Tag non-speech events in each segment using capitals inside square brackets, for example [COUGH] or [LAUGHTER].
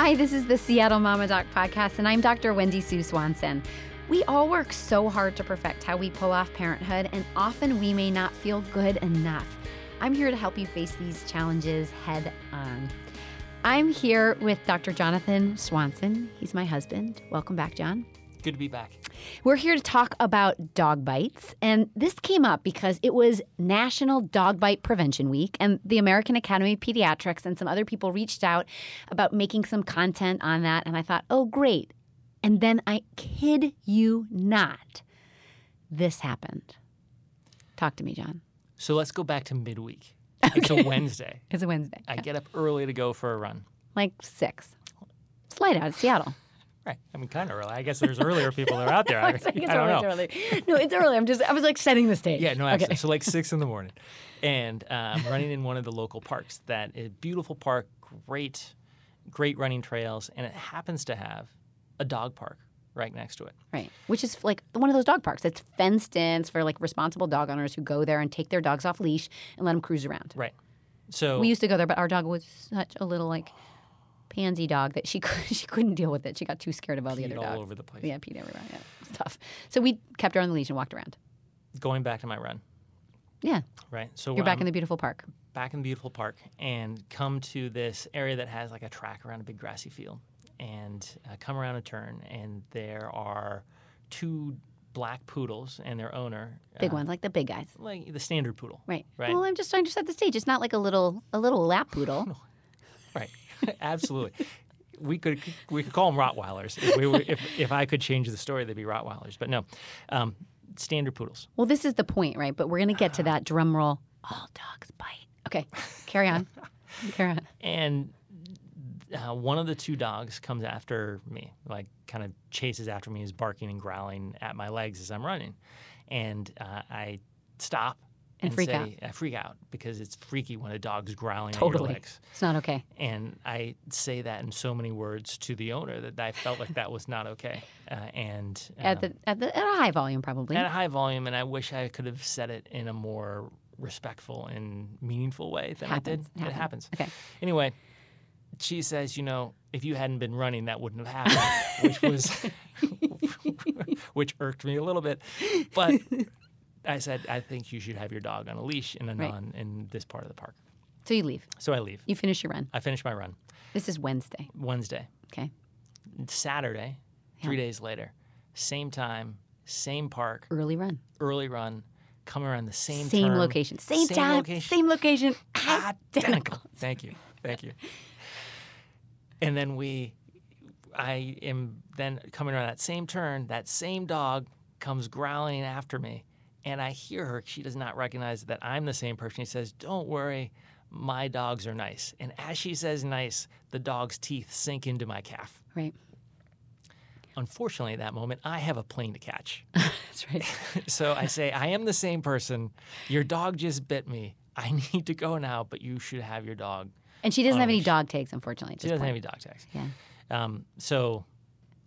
Hi, this is the Seattle Mama Doc podcast, and I'm Dr. Wendy Sue Swanson. We all work so hard to perfect how we pull off parenthood, and often we may not feel good enough. I'm here to help you face these challenges head on. I'm here with Dr. Jonathan Swanson. He's my husband. Welcome back, John. Good to be back. We're here to talk about dog bites. And this came up because it was National Dog Bite Prevention Week, and the American Academy of Pediatrics and some other people reached out about making some content on that. And I thought, oh, great. And then I kid you not, this happened. Talk to me, John. So let's go back to midweek. [LAUGHS] It's a Wednesday. It's a Wednesday. I get up early to go for a run. Like six. It's light out of Seattle. Right. I mean, kind of early. I guess there's earlier people that are out there. [LAUGHS] [LAUGHS] I, It's like, it's I don't early, know. it's early. No, it's early. I'm just, I was like setting the stage. Yeah, no, Okay. So like [LAUGHS] six in the morning, and uh, I'm running in one of the local parks. That is beautiful park, great, great running trails, and it happens to have a dog park right next to it. Right. Which is like one of those dog parks. It's fenced in for like responsible dog owners who go there and take their dogs off leash and let them cruise around. Right. So We used to go there, but our dog was such a little like pansy dog that she [LAUGHS] could, she couldn't deal with it. She got too scared of all the other all dogs. over the place. Yeah, peed everywhere. Yeah, it's tough. So we kept her on the leash and walked around. Going back to my run. Yeah, Right. So you're back I'm in the beautiful park. back in the beautiful park and come to this area that has like a track around a big grassy field and uh, come around a turn and there are two black poodles and their owner Big uh, ones, like the big guys. like the standard poodle Right. right Well, I'm just trying to set the stage. It's not like a little a little lap poodle. [LAUGHS] right [LAUGHS] absolutely we could we could call them rottweilers if, we were, if, if i could change the story they'd be rottweilers but no um, standard poodles Well, this is the point, right? But we're gonna get to that drum roll. All dogs bite. Okay, carry on. [LAUGHS] carry on. and uh, one of the two dogs comes after me, like kind of chases after me, is barking and growling at my legs as I'm running, and uh, I stop And freak say, out. I freak out because it's freaky when a dog's growling at your legs, It's not okay. and I say that in so many words to the owner that I felt like that was not okay, uh, and At um, the at the at a high volume, probably. at a high volume, and I wish I could have said it in a more respectful and meaningful way than Happens. I did. It happens. Okay. Anyway, she says, you know, if you hadn't been running, that wouldn't have happened, which was, [LAUGHS] [LAUGHS] which irked me a little bit. But I said, I think you should have your dog on a leash in a Right. non in this part of the park. So you leave. So I leave. You finish your run. I finish my run This is Wednesday. Wednesday, Okay. Saturday, three days later, same time, same park, Early run. early run, come around the same Same term, location. Same, time. location. Same location. Ah, ah, identical. Thank you. Thank you. [LAUGHS] And then we, I am then coming around that same turn, that same dog comes growling after me. And I hear her. She does not recognize that I'm the same person. She says, Don't worry, my dogs are nice. And as she says nice, the dog's teeth sink into my calf. Right. Unfortunately, at that moment, I have a plane to catch. [LAUGHS] That's right. [LAUGHS] so I say, I am the same person. Your dog just bit me. I [LAUGHS] need to go now, but you should have your dog And she doesn't have any dog tags, unfortunately. She doesn't have any dog tags. Yeah. Um, so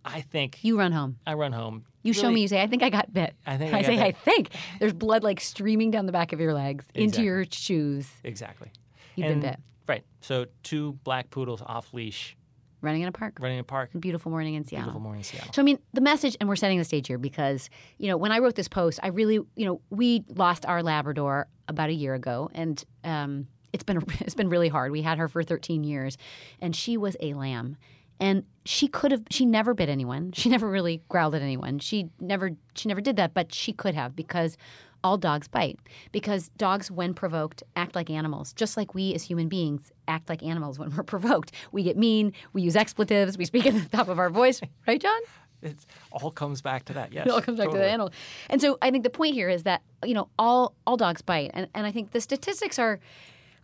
I think You run home. I run home. You show really- me. You say, "I think I got bit." I think [LAUGHS] I I say, bit. "I think." There's blood like streaming down the back of your legs into your shoes. Exactly. You've and, been bit. Right. So two black poodles off leash Running in a park. running in a park. Beautiful morning in Seattle. Beautiful morning in Seattle. So I mean, the message, and we're setting the stage here because you know when I wrote this post, I really, you know, we lost our Labrador about a year ago, and um, it's been [LAUGHS] it's been really hard. We had her for 13 years, and she was a lamb, and she could have, she never bit anyone. She never really growled at anyone. She never, she never did that, but she could have because all dogs bite. Because dogs, when provoked, act like animals, just like we as human beings act like animals when we're [LAUGHS] provoked. We get mean, we use expletives, we speak at the top of our voice, [LAUGHS] right, John? It all comes back to that. Yes. It all comes back to totally. the animal. And so I think the point here is that, you know, all all dogs bite. And and I think the statistics are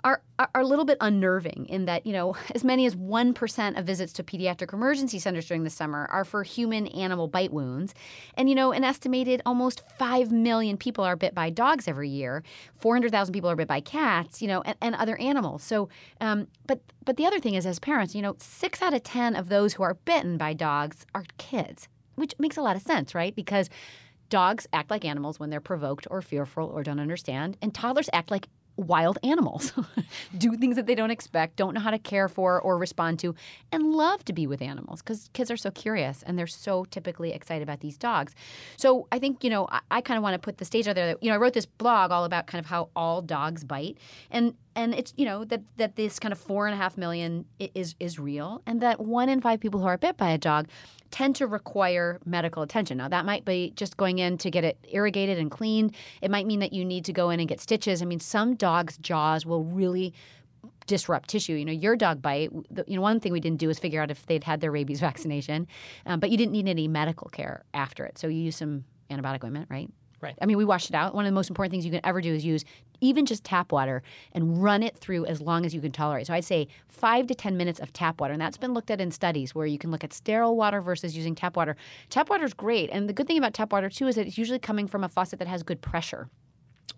are are a little bit unnerving in that, you know, as many as 1% of visits to pediatric emergency centers during the summer are for human animal bite wounds. And you know, an estimated almost 5 million people are bit by dogs every year. 400,000 people are bit by cats, you know, and, and other animals. So um but but the other thing is as parents, you know, 6 out of 10 of those who are bitten by dogs are kids, which makes a lot of sense, right? Because dogs act like animals when they're provoked or fearful or don't understand, and toddlers act like wild animals, [LAUGHS] do things that they don't expect, don't know how to care for or respond to, and love to be with animals because kids are so curious and they're so typically excited about these dogs. So I think, you know, I, I kind of want to put the stage out there that, you know, I wrote this blog all about kind of how all dogs bite. And and it's you know that that this kind of four and a half million is is real, and that one in five people who are bit by a dog tend to require medical attention. Now, that might be just going in to get it irrigated and cleaned. It might mean that you need to go in and get stitches. I mean, some dogs' jaws will really disrupt tissue. You know, your dog bite. You know, one thing we didn't do is figure out if they'd had their rabies [LAUGHS] vaccination, um, but you didn't need any medical care after it. So you use some antibiotic ointment, right? Right. I mean, we washed it out. One of the most important things you can ever do is use even just tap water and run it through as long as you can tolerate. So I'd say five to 10 minutes of tap water. And that's been looked at in studies where you can look at sterile water versus using tap water. Tap water is great. And the good thing about tap water, too, is that it's usually coming from a faucet that has good pressure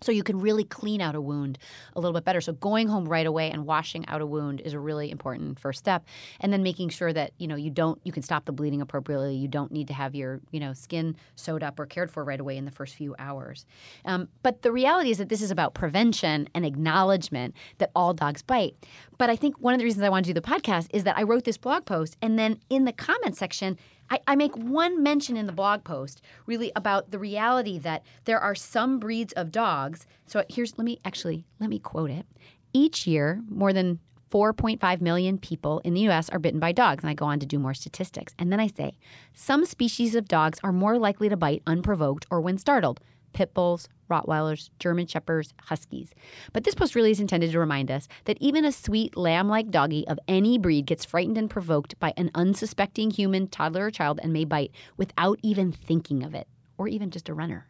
so you can really clean out a wound a little bit better. So going home right away and washing out a wound is a really important first step. And then making sure that you know you don't you can stop the bleeding appropriately. You don't need to have your you know skin sewed up or cared for right away in the first few hours. Um, but the reality is that this is about prevention and acknowledgement that all dogs bite. But i think one of the reasons i wanted to do the podcast is that i wrote this blog post and then in the comment section I, I make one mention in the blog post really about the reality that there are some breeds of dogs. So here's, let me actually, let me quote it. Each year, more than 4.5 million people in the US are bitten by dogs. And I go on to do more statistics. And then I say, some species of dogs are more likely to bite unprovoked or when startled pit bulls, Rottweilers, German Shepherds, Huskies. But this post really is intended to remind us that even a sweet lamb like doggy of any breed gets frightened and provoked by an unsuspecting human, toddler, or child and may bite without even thinking of it, or even just a runner.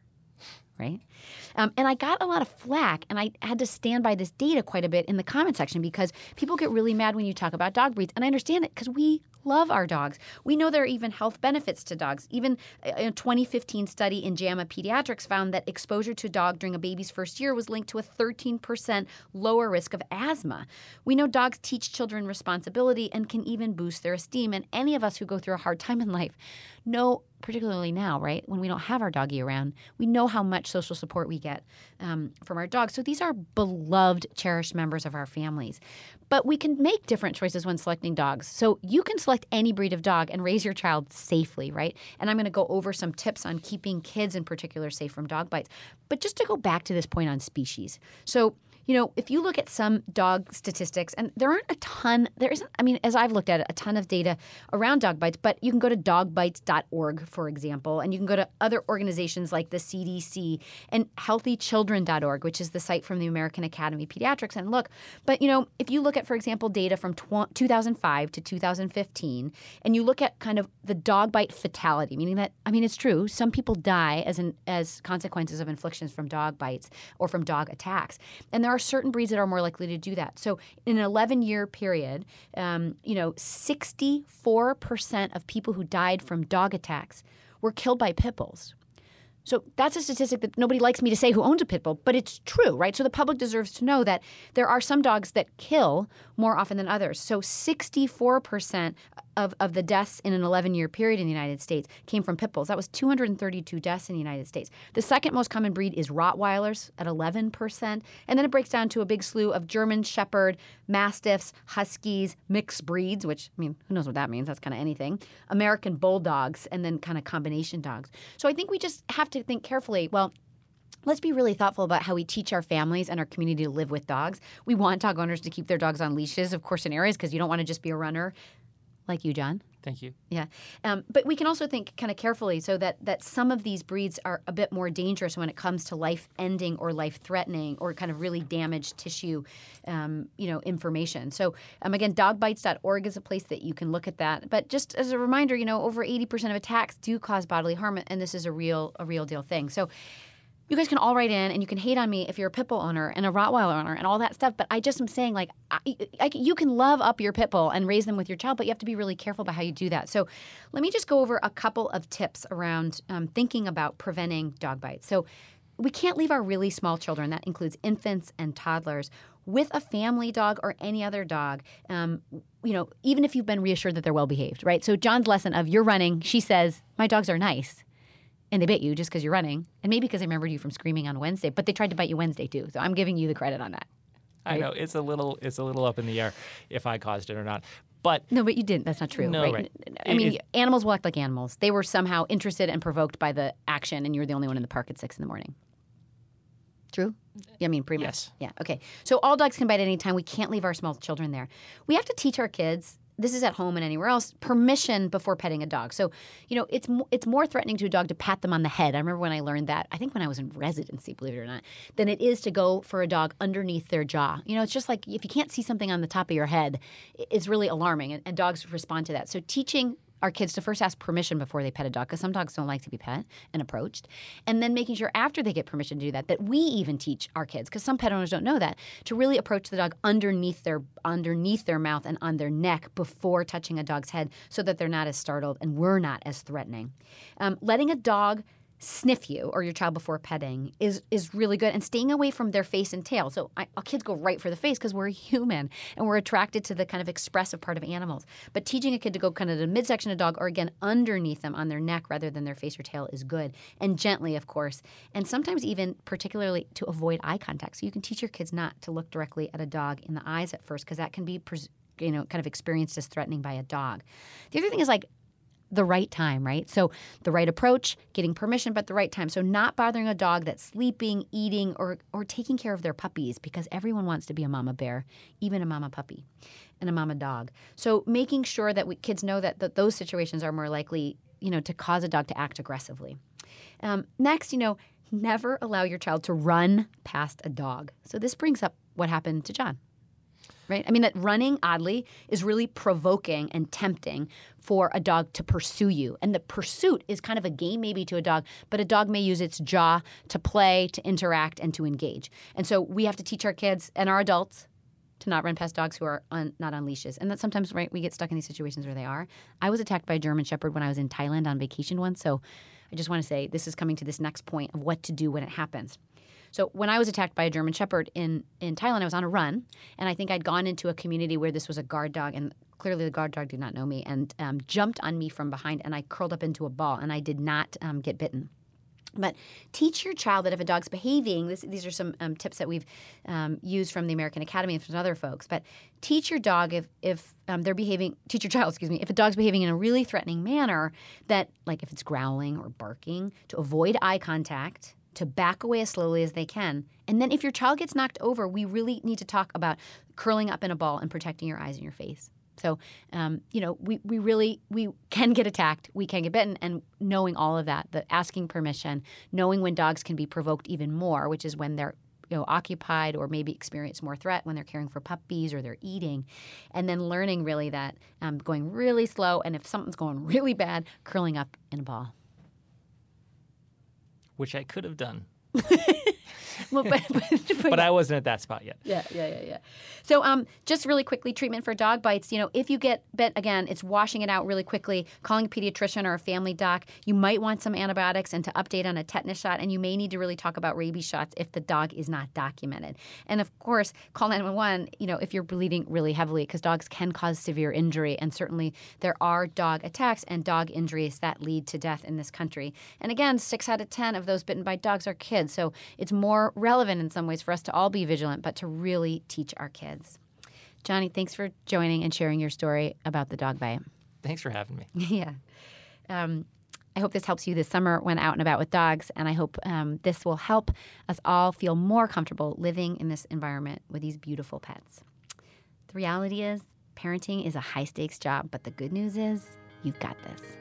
Right? Um, and I got a lot of flack, and I had to stand by this data quite a bit in the comment section because people get really mad when you talk about dog breeds. And I understand it because we love our dogs. We know there are even health benefits to dogs. Even a 2015 study in JAMA Pediatrics found that exposure to a dog during a baby's first year was linked to a 13% lower risk of asthma. We know dogs teach children responsibility and can even boost their esteem. And any of us who go through a hard time in life know, particularly now, right, when we don't have our doggy around, we know how much social support we get um, from our dogs. So these are beloved, cherished members of our families. But we can make different choices when selecting dogs. So you can select any breed of dog and raise your child safely, right? And I'm going to go over some tips on keeping kids in particular safe from dog bites. But just to go back to this point on species. So you know, if you look at some dog statistics, and there aren't a ton, there isn't, I mean, as I've looked at it, a ton of data around dog bites, but you can go to dogbites.org, for example, and you can go to other organizations like the CDC and healthychildren.org, which is the site from the American Academy of Pediatrics, and look. But, you know, if you look at, for example, data from tw- 2005 to 2015, and you look at kind of the dog bite fatality, meaning that, I mean, it's true, some people die as, an, as consequences of inflictions from dog bites or from dog attacks. And there are certain breeds that are more likely to do that. So, in an 11 year period, um, you know, 64% of people who died from dog attacks were killed by pit bulls. So that's a statistic that nobody likes me to say who owns a pit bull, but it's true, right? So the public deserves to know that there are some dogs that kill more often than others. So 64% of, of the deaths in an 11 year period in the United States came from pit bulls. That was 232 deaths in the United States. The second most common breed is Rottweilers at 11%. And then it breaks down to a big slew of German Shepherd, Mastiffs, Huskies, mixed breeds, which, I mean, who knows what that means? That's kind of anything. American Bulldogs, and then kind of combination dogs. So I think we just have to think carefully well, let's be really thoughtful about how we teach our families and our community to live with dogs. We want dog owners to keep their dogs on leashes, of course, in areas because you don't want to just be a runner like you, John. Thank you. Yeah, um, but we can also think kind of carefully so that that some of these breeds are a bit more dangerous when it comes to life ending or life threatening or kind of really damaged tissue, um, you know, information. So um, again, dogbites.org is a place that you can look at that. But just as a reminder, you know, over eighty percent of attacks do cause bodily harm, and this is a real a real deal thing. So you guys can all write in and you can hate on me if you're a pit bull owner and a Rottweiler owner and all that stuff. But I just am saying, like, I, I, you can love up your pit bull and raise them with your child, but you have to be really careful about how you do that. So let me just go over a couple of tips around um, thinking about preventing dog bites. So we can't leave our really small children, that includes infants and toddlers, with a family dog or any other dog. Um, you know, even if you've been reassured that they're well behaved, right? So John's lesson of you're running, she says, my dogs are nice and they bit you just because you're running, and maybe because I remembered you from screaming on Wednesday, but they tried to bite you Wednesday too. So I'm giving you the credit on that. I know it's a little it's a little up in the air if I caused it or not. But No, but you didn't. That's not true. No, right? right. I mean, it- animals will act like animals. They were somehow interested and provoked by the action, and you're the only one in the park at six in the morning. True? Yeah, I mean, pretty Yes. much. Yeah. Okay. So all dogs can bite at any time. We can't leave our small children there. We have to teach our kids. This is at home and anywhere else. Permission before petting a dog. So, you know, it's it's more threatening to a dog to pat them on the head. I remember when I learned that. I think when I was in residency, believe it or not, than it is to go for a dog underneath their jaw. You know, it's just like if you can't see something on the top of your head, it's really alarming, and, and dogs respond to that. So, teaching our kids to first ask permission before they pet a dog because some dogs don't like to be pet and approached. And then making sure after they get permission to do that that we even teach our kids because some pet owners don't know that to really approach the dog underneath their underneath their mouth and on their neck before touching a dog's head so that they're not as startled and we're not as threatening. Um, letting a dog sniff you or your child before petting is is really good and staying away from their face and tail. So I, our kids go right for the face because we're [LAUGHS] human and we're attracted to the kind of expressive part of animals. But teaching a kid to go kind of the midsection of dog or again underneath them on their neck rather than their face or tail is good and gently of course and sometimes even particularly to avoid eye contact. So you can teach your kids not to look directly at a dog in the eyes at first because that can be pres- you know kind of experienced as threatening by a dog. The other thing is like the right time, right? So the right approach, getting permission, but the right time. So not bothering a dog that's sleeping, eating, or or taking care of their puppies because everyone wants to be a mama bear, even a mama puppy, and a mama dog. So making sure that we, kids know that, that those situations are more likely, you know, to cause a dog to act aggressively. Um, next, you know, never allow your child to run past a dog. So this brings up what happened to John right? I mean, that running, oddly, is really provoking and tempting for a dog to pursue you. And the pursuit is kind of a game, maybe, to a dog, but a dog may use its jaw to play, to interact, and to engage. And so we have to teach our kids and our adults to not run past dogs who are on, not on leashes. And that sometimes, right, we get stuck in these situations where they are. I was attacked by a German Shepherd when I was in Thailand on vacation once. So I just want to say this is coming to this next point of what to do when it happens. So when I was attacked by a German Shepherd in in Thailand, I was on a run, and I think I'd gone into a community where this was a guard dog, and clearly the guard dog did not know me, and um, jumped on me from behind, and I curled up into a ball, and I did not um, get bitten. But teach your child that if a dog's behaving, this, these are some um, tips that we've um, used from the American Academy and from other folks. But teach your dog if if um, they're behaving, teach your child, excuse me, if a dog's behaving in a really threatening manner, that like if it's growling or barking, to avoid eye contact, to back away as slowly as they can. And then if your child gets knocked over, we really need to talk about curling up in a ball and protecting your eyes and your face. So, um, you know, we, we really we can get attacked, we can get bitten, and knowing all of that, the asking permission, knowing when dogs can be provoked even more, which is when they're you know occupied or maybe experience more threat when they're caring for puppies or they're eating, and then learning really that um, going really slow, and if something's going really bad, curling up in a ball. Which I could have done, [LAUGHS] Well, but, [LAUGHS] but, but but I wasn't at that spot yet. Yeah, yeah, yeah, yeah. So, um, just really quickly, treatment for dog bites. You know, if you get bit again, it's washing it out really quickly, calling a pediatrician or a family doc. You might want some antibiotics and to update on a tetanus shot, and you may need to really talk about rabies shots if the dog is not documented. And of course, call 911. You know, if you're bleeding really heavily, because dogs can cause severe injury, and certainly there are dog attacks and dog injuries that lead to death in this country. And again, six out of ten of those bitten by dogs are kids, so it's more relevant in some ways for us to all be vigilant, but to really teach our kids. Johnny, thanks for joining and sharing your story about the dog bite. Thanks for having me. [LAUGHS] yeah. Um, I hope this helps you this summer when out and about with dogs, and I hope um, this will help us all feel more comfortable living in this environment with these beautiful pets. The reality is, parenting is a high stakes job, but the good news is, you've got this.